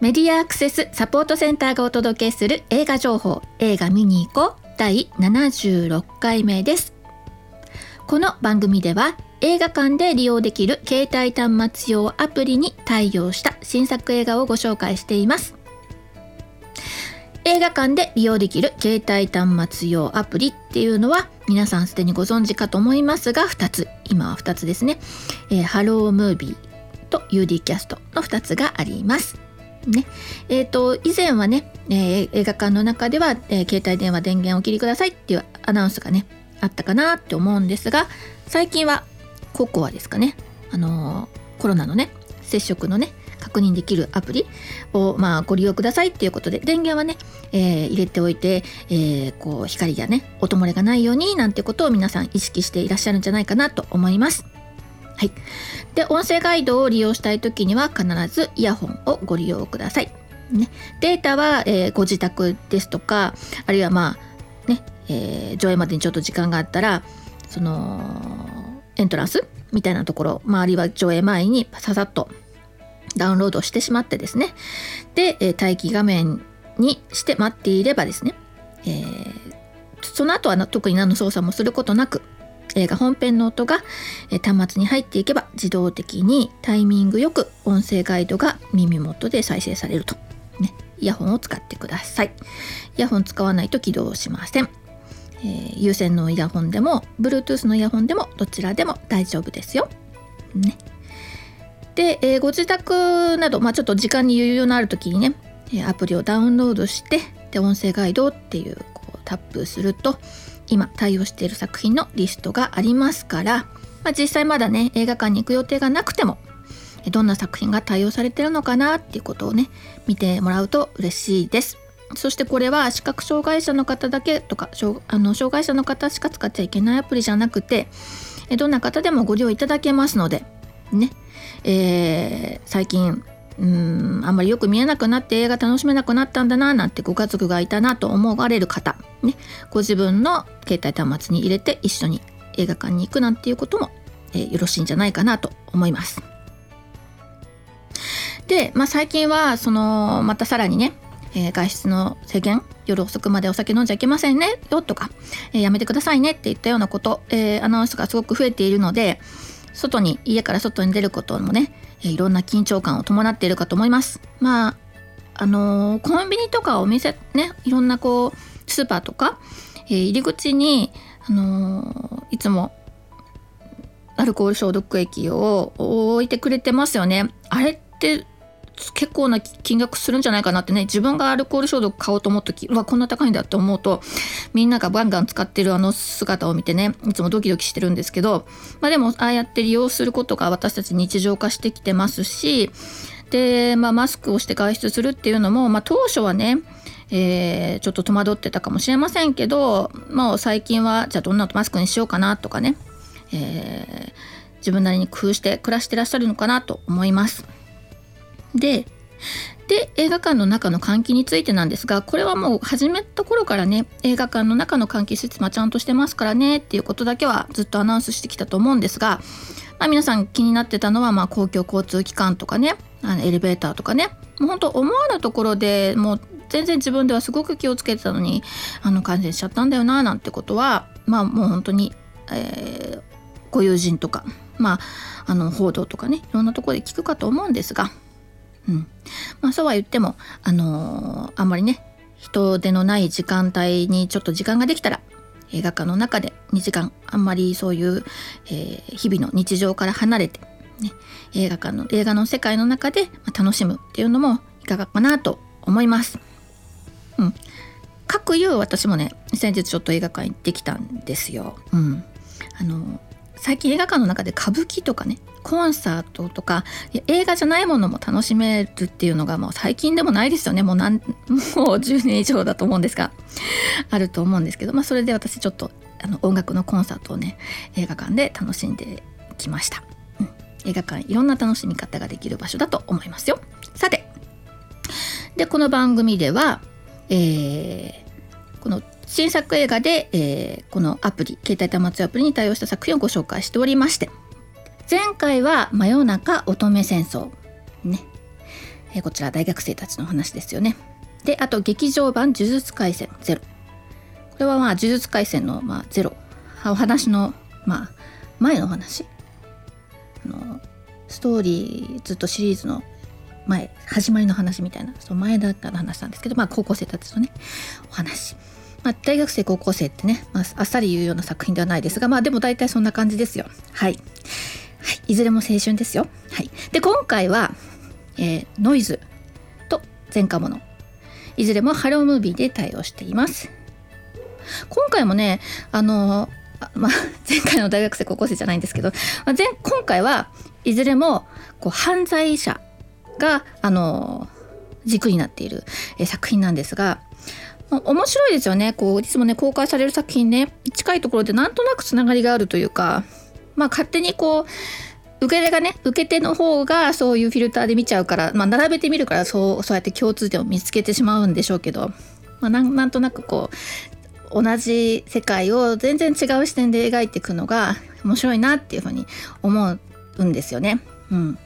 メディアアクセスサポートセンターがお届けする映画情報。映画見に行こう。第76回目です。この番組では映画館で利用できる携帯端末用アプリに対応した新作映画をご紹介しています。映画館で利用できる携帯端末用アプリっていうのは皆さんすでにご存知かと思いますが2つ。今は2つですね、えー、ハロームービーと UD キャストの2つがあります。ねえーと、以前はね、えー、映画館の中では、えー、携帯電話電源を切りくださいっていうアナウンスがねあったかなって思うんですが最近はココアですかねあの、コロナのね接触のね確認できるアプリを、まあ、ご利用くださいっていうことで電源はね、え、入れておいて、え、こう光やね音漏れがないようになんてことを皆さん意識していらっしゃるんじゃないかなと思います。はい、で音声ガイドを利用したい時には必ずイヤホンをご利用ください。ね、データは、えー、ご自宅ですとかあるいはまあね、えー、上映までにちょっと時間があったらそのエントランスみたいなところ、まあ、るいは上映前にささっとダウンロードしてしまってですね。で、えー、待機画面にして待っていればですね、えー、その後は特に何の操作もすることなく映画本編の音が端末に入っていけば自動的にタイミングよく音声ガイドが耳元で再生されると。ね、イヤホンを使ってください。イヤホン使わないと起動しません。えー、有線のイヤホンでも Bluetooth のイヤホンでもどちらでも大丈夫ですよ。ね。で、えー、ご自宅など、まあ、ちょっと時間に余裕のある時にねアプリをダウンロードしてで音声ガイドっていうこうタップすると今対応している作品のリストがありますから、まあ、実際まだね映画館に行く予定がなくてもどんな作品が対応されてるのかなっていうことをね見てもらうと嬉しいです。そしてこれは視覚障害者の方だけとかあの障害者の方しか使っちゃいけないアプリじゃなくてどんな方でもご利用いただけますのでね、えー、最近うんあんまりよく見えなくなって映画楽しめなくなったんだななんてご家族がいたなと思われる方、ね、ご自分の携帯端末に入れて一緒に映画館に行くなんていうことも、えー、よろしいんじゃないかなと思います。で、まあ、最近はそのまたさらにね、えー、外出の制限夜遅くまでお酒飲んじゃいけませんねよとか、えー、やめてくださいねっていったようなこと、え、アナウンスがすごく増えているので外に家から外に出ることもねいろんな緊張感を伴っているかと思います。まああのー、コンビニとかお店ねいろんなこうスーパーとか、えー、入り口に、あのー、いつもアルコール消毒液を置いてくれてますよね。あれって結構な金額するんじゃないかなってね自分がアルコール消毒買おうと思う時うわこんな高いんだって思うとみんながバンガン使ってるあの姿を見てねいつもドキドキしてるんですけどまあでもああやって利用することが私たち日常化してきてますしで、まあ、マスクをして外出するっていうのも、まあ、当初はねえー、ちょっと戸惑ってたかもしれませんけどもう最近はじゃあどんなマスクにしようかなとかね、えー、自分なりに工夫して暮らしてらっしゃるのかなと思います。でで映画館の中の換気についてなんですがこれはもう始めた頃からね映画館の中の換気施設備ちゃんとしてますからねっていうことだけはずっとアナウンスしてきたと思うんですが、まあ、皆さん気になってたのはまあ公共交通機関とかねあのエレベーターとかねもう本当思わぬところでもう全然自分ではすごく気をつけてたのにあの感染しちゃったんだよななんてことはまあもう本当に、えー、ご友人とかまああの報道とかねいろんなとこで聞くかと思うんですがうんまあ、そうは言っても、あのー、あんまりね人手のない時間帯にちょっと時間ができたら映画館の中で2時間あんまりそういう、えー、日々の日常から離れて、ね、映画館の映画の世界の中で楽しむっていうのもいかがかなと思います。うん、かくいう私もね先日ちょっと映画館行ってきたんですよ。うん、あの最近映画館の中で歌舞伎とかねコンサートとか映画じゃないものも楽しめるっていうのがもう最近でもないですよね。もうなん もう10年以上だと思うんですがあると思うんですけど、まあ、それで私ちょっとあの音楽のコンサートをね映画館で楽しんできました、うん、映画館いろんな楽しみ方ができる場所だと思いますよ。さてでこの番組では、えー、この新作映画で、えー、このアプリ携帯端末アプリに対応した作品をご紹介しておりまして前回は「真夜中乙女戦争」ね、え、こちら大学生たちの話ですよね。であと劇場版「呪術廻戦ゼロ」これはまあ呪術廻戦の、まあ、ゼロお話の、まあ、前の話あのストーリーずっとシリーズの前始まりの話みたいなその前だったの話なんですけど、まあ、高校生たちのねお話。まあ、大学生高校生ってね、まあ、あっさり言うような作品ではないですがまあでも大体そんな感じですよ。はい。い、ずれも青春ですよ。はい、で今回は、えー、ノイズと前科者いずれもハロームービーで対応しています。今回もねあのまあ、前回の大学生高校生じゃないんですけど、まあ、前今回はいずれもこう犯罪者があの軸になっている、え作品なんですが、まあ、面白いですよねこういつもね公開される作品ね近いところでなんとなくつながりがあるというか、まあ、勝手にこう受け手がね受け手の方がそういうフィルターで見ちゃうから、まあ、並べてみるからそうそうやって共通点を見つけてしまうんでしょうけど、まあ、なんとなくこう同じ世界を全然違う視点で描いていくのが面白いなっていうふうに思うんですよね。うん、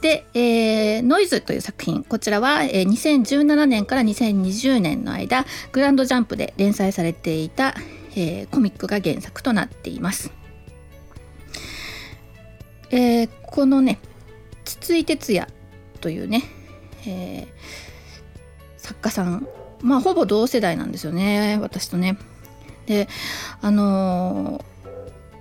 で、えー、ノイズという作品こちらは、えー、2017年から2020年の間グランドジャンプで連載されていた、えー、コミックが原作となっています。えー、このね筒井哲也というね、えー、作家さんまあほぼ同世代なんですよね私とね。であの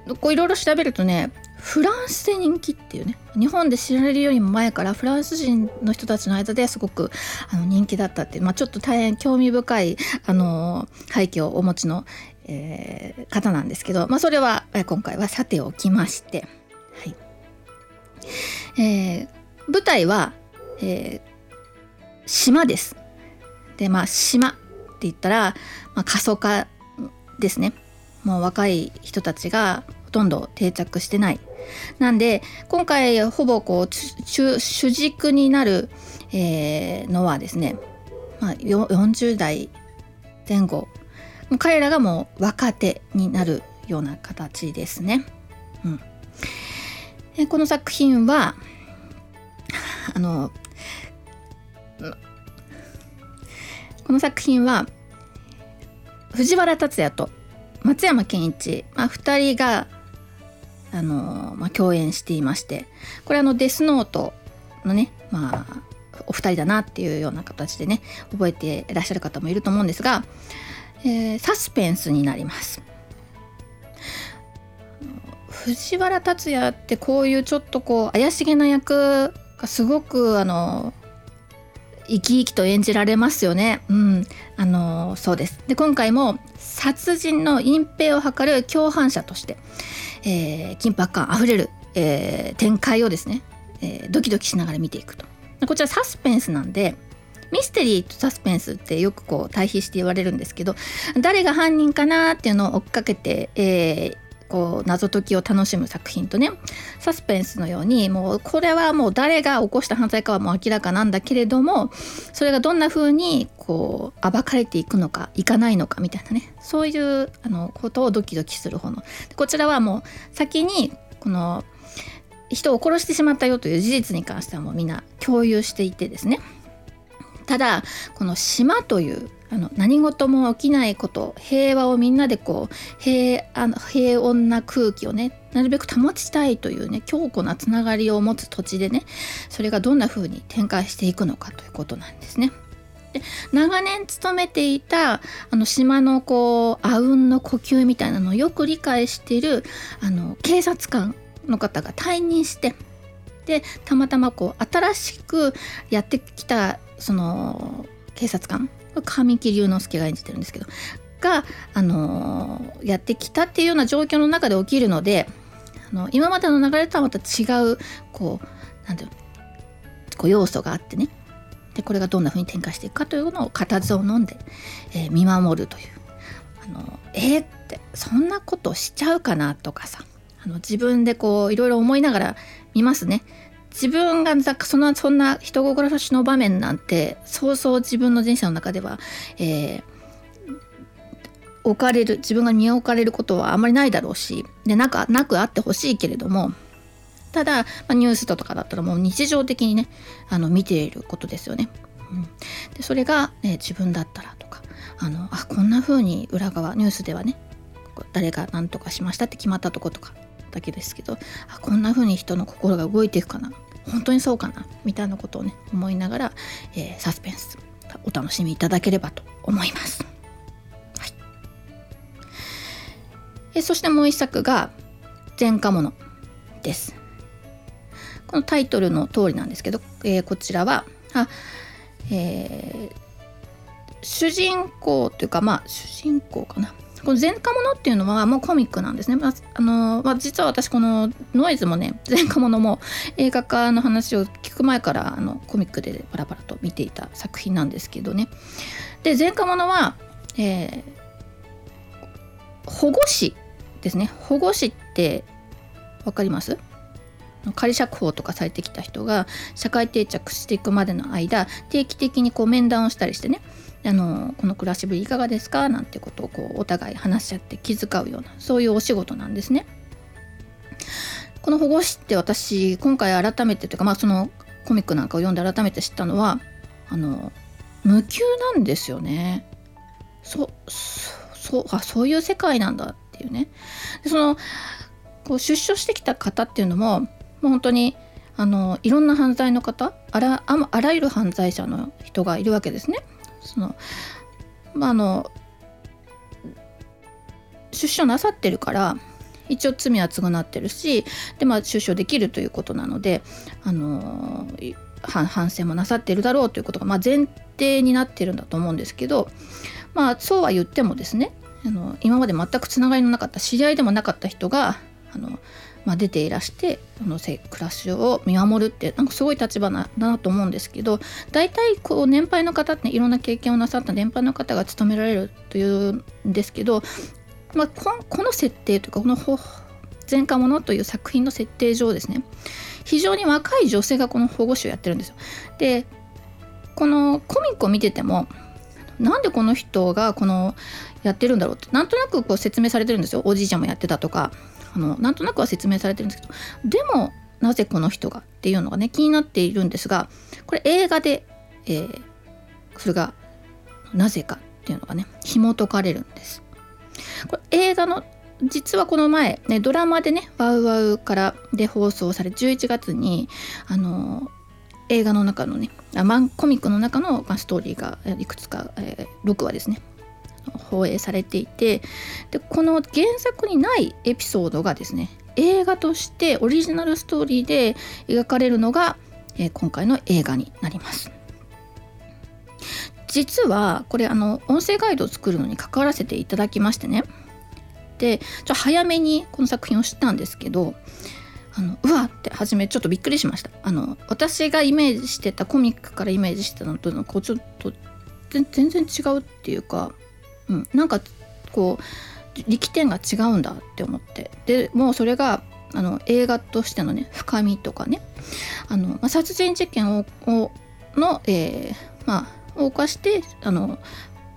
ー、こういろいろ調べるとねフランスで人気っていうね日本で知られるよりも前からフランス人の人たちの間ですごくあの人気だったっていう、まあ、ちょっと大変興味深いあの背景をお持ちの、えー、方なんですけど、まあ、それは今回はさておきまして、えー、舞台は、えー、島です。でまあ島って言ったら、まあ、過疎化ですね。もう若い人たちがほとんど定着してないなんで今回ほぼこう主軸になる、えー、のはですね、まあ、40代前後彼らがもう若手になるような形ですね。でこの作品はあのこの作品は藤原竜也と松山ケンイチ、ま、2人があのまあ、共演していましてこれあのデスノートのねまあお二人だなっていうような形でね覚えていらっしゃる方もいると思うんですが、えー、サスペンスになります。藤原竜也ってこういうちょっとこう怪しげな役がすごくあの生き生きと演じられますよね。うん、あのそうです。で今回も殺人の隠蔽を図る共犯者として、えー、緊迫感あふれる、えー、展開をですね、えー、ドキドキしながら見ていくとこちらサスペンスなんでミステリーとサスペンスってよくこう対比して言われるんですけど誰が犯人かなっていうのを追っかけて、えー、こう謎解きを楽しむ作品とねサスペンスのようにもうこれはもう誰が起こした犯罪かはもう明らかなんだけれどもそれがどんな風にこう暴かれていくのかいかないのかみたいなねそういうあのことをドキドキする方のこちらはもう先にこの人を殺してしまったよという事実に関してはもうみんな共有していてですね。ただこの島というあの何事も起きないこと平和をみんなでこう平あの平穏な空気をねなるべく保ちたいというね強固なつながりを持つ土地でねそれがどんな風に展開していくのかということなんですね。で長年勤めていたあの島のこうあうんの呼吸みたいなのをよく理解しているあの警察官の方が退任してでたまたまこう新しくやってきたその警察官神木隆之介が演じてるんですけどが、あのー、やってきたっていうような状況の中で起きるのであの今までの流れとはまた違うこうなんていうこう要素があってねでこれがどんな風に展開していくかというのを固唾を飲んで、えー、見守るというあのえー、ってそんなことしちゃうかなとかさあの自分でこういろいろ思いながら見ますね。自分がそのそんな人殺しの場面なんてそうそう自分の人生の中では、えー、置かれる自分が身を置かれることはあまりないだろうしでなくなくあってほしいけれどもただ、まあ、ニュースとかだったらもう日常的にねあの見ていることですよね。うん、でそれが、ね、自分だったらとかあのあこんな風に裏側ニュースではね誰が何とかしましたって決まったとことかだけですけどあこんな風に人の心が動いていくかな本当にそうかなみたいなことをね思いながら、えー、サスペンスお楽しみいただければと思います。はい、えそしてもう一作が「前科者」です。このタイトルの通りなんですけど、えー、こちらはあ、えー、主人公というかまあ主人公かなこの前科者っていうのはもうコミックなんですね。まあ、あのまあ、実は私このノイズもね前科者も映画化の話を聞く前からあのコミックでパラパラと見ていた作品なんですけどね。で前科者は、えー、保護司ですね。保護司って分かります？仮釈放とかされてきた人が社会定着していくまでの間定期的にこう面談をしたりしてねあのこの暮らしぶりいかがですか？なんてことをこうお互い話し合って気遣うようなそういうお仕事なんですね。この保護司って私今回改めてというかまあそのコミックなんかを読んで改めて知ったのはあの無給なんですよね。そそあそういう世界なんだっていうね。でそのこう出所してきた方っていうのももう本当にあのいろんな犯罪の方あらあらゆる犯罪者の人がいるわけですね。そのまああの出所なさってるから一応罪は償ってるしで、まあ、出所できるということなので、あの反省もなさってるだろうということが、まあ、前提になってるんだと思うんですけど、まあ、そうは言ってもですねあの今まで全くつながりのなかった知り合いでもなかった人があのまあ、出ていらしてこの暮らしを見守るってなんかすごい立場だなと思うんですけど大体こう年配の方っていろんな経験をなさった年配の方が務められるというんですけど、まあ、この設定というかこの「前科者」という作品の設定上ですね。非常に若い女性がこの保護司をやってるんですよ。でこのコミックを見ててもなんでこの人がこのやってるんだろうってなんとなくこう説明されてるんですよ。おじいちゃんもやってたとか。あのなんとなくは説明されてるんですけどでもなぜこの人がっていうのがね気になっているんですがこれ映画で、えー、それがなぜかっていうのがね紐解かれるんです。これ映画の実はこの前、ね、ドラマでねワウワウからで放送され11月にあの映画の中のねあマンコミックの中の、ストーリーがいくつか、えー、6話ですね放映されていてでこの原作にないエピソードがですね映画としてオリジナルストーリーで描かれるのが、えー、今回の映画になります。実はこれあの音声ガイドを作るのに関わらせていただきましてねでちょっと早めにこの作品を知ったんですけどあのうわって初めちょっとびっくりしましたあの私がイメージしてたコミックからイメージしてたのとこうちょっと全然違うっていうかうん、なんかこう力点が違うんだって思ってでもうそれがあの映画としてのね深みとかねあの、まあ、殺人事件をの、えー、まあ、を犯してあの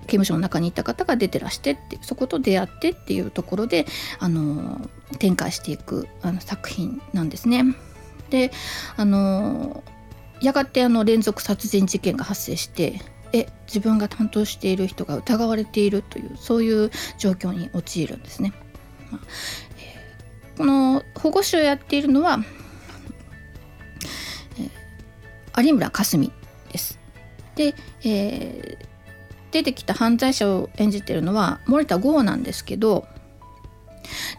刑務所の中にいた方が出てらしてってそこと出会ってっていうところであの展開していくあの作品なんですね。であのやがてあの連続殺人事件が発生してえ自分が担当している人が疑われているというそういう状況に陥るんですね。まあえー、この保護司をやっているのは、えー、有村架純です。で、えー、出てきた犯罪者を演じてるのは森田剛なんですけど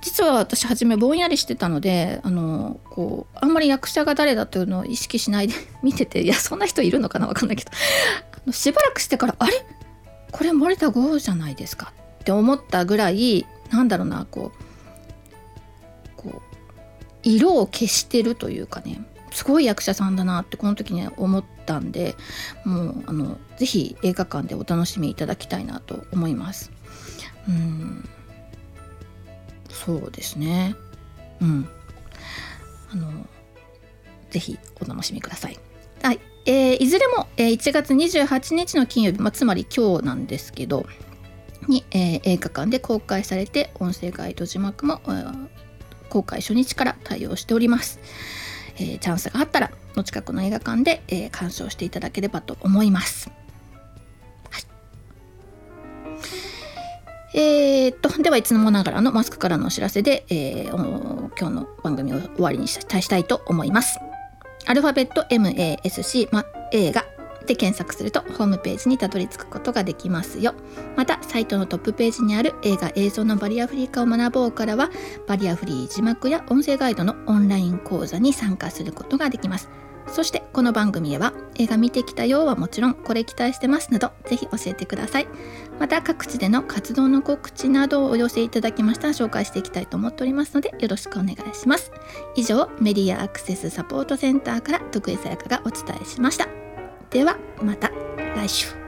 実は私初めぼんやりしてたのであのこうあんまり役者が誰だというのを意識しないで 見てていやそんな人いるのかな分かんないけどしばらくしてからあれ？これ森田剛じゃないですか？って思ったぐらいなんだろうなこうこう色を消してるというかねすごい役者さんだなってこの時に思ったんでもうあのぜひ映画館でお楽しみいただきたいなと思います。うん。そうですね。うん。あのぜひお楽しみください。えー、いずれも、えー、1月28日の金曜日、まあ、つまり今日なんですけどに、えー、映画館で公開されて音声ガイド字幕も、公開初日から対応しておりますえー、チャンスがあったらお近くの映画館で、えー、鑑賞していただければと思います。はい、えー、っとではいつもながらのマスクからのお知らせで、えー、今日の番組を終わりにしたいと思います。アルファベット MASC、ま、映画で検索するとホームページにたどり着くことができますよ。またサイトのトップページにある映画映像のバリアフリー化を学ぼうからはバリアフリー字幕や音声ガイドのオンライン講座に参加することができます。そしてこの番組では映画見てきたようはもちろんこれ期待してますなどぜひ教えてください。また各地での活動の告知などをお寄せいただきましたら紹介していきたいと思っておりますのでよろしくお願いします。以上メディアアクセスサポートセンターから徳江さやかがお伝えしました。ではまた来週。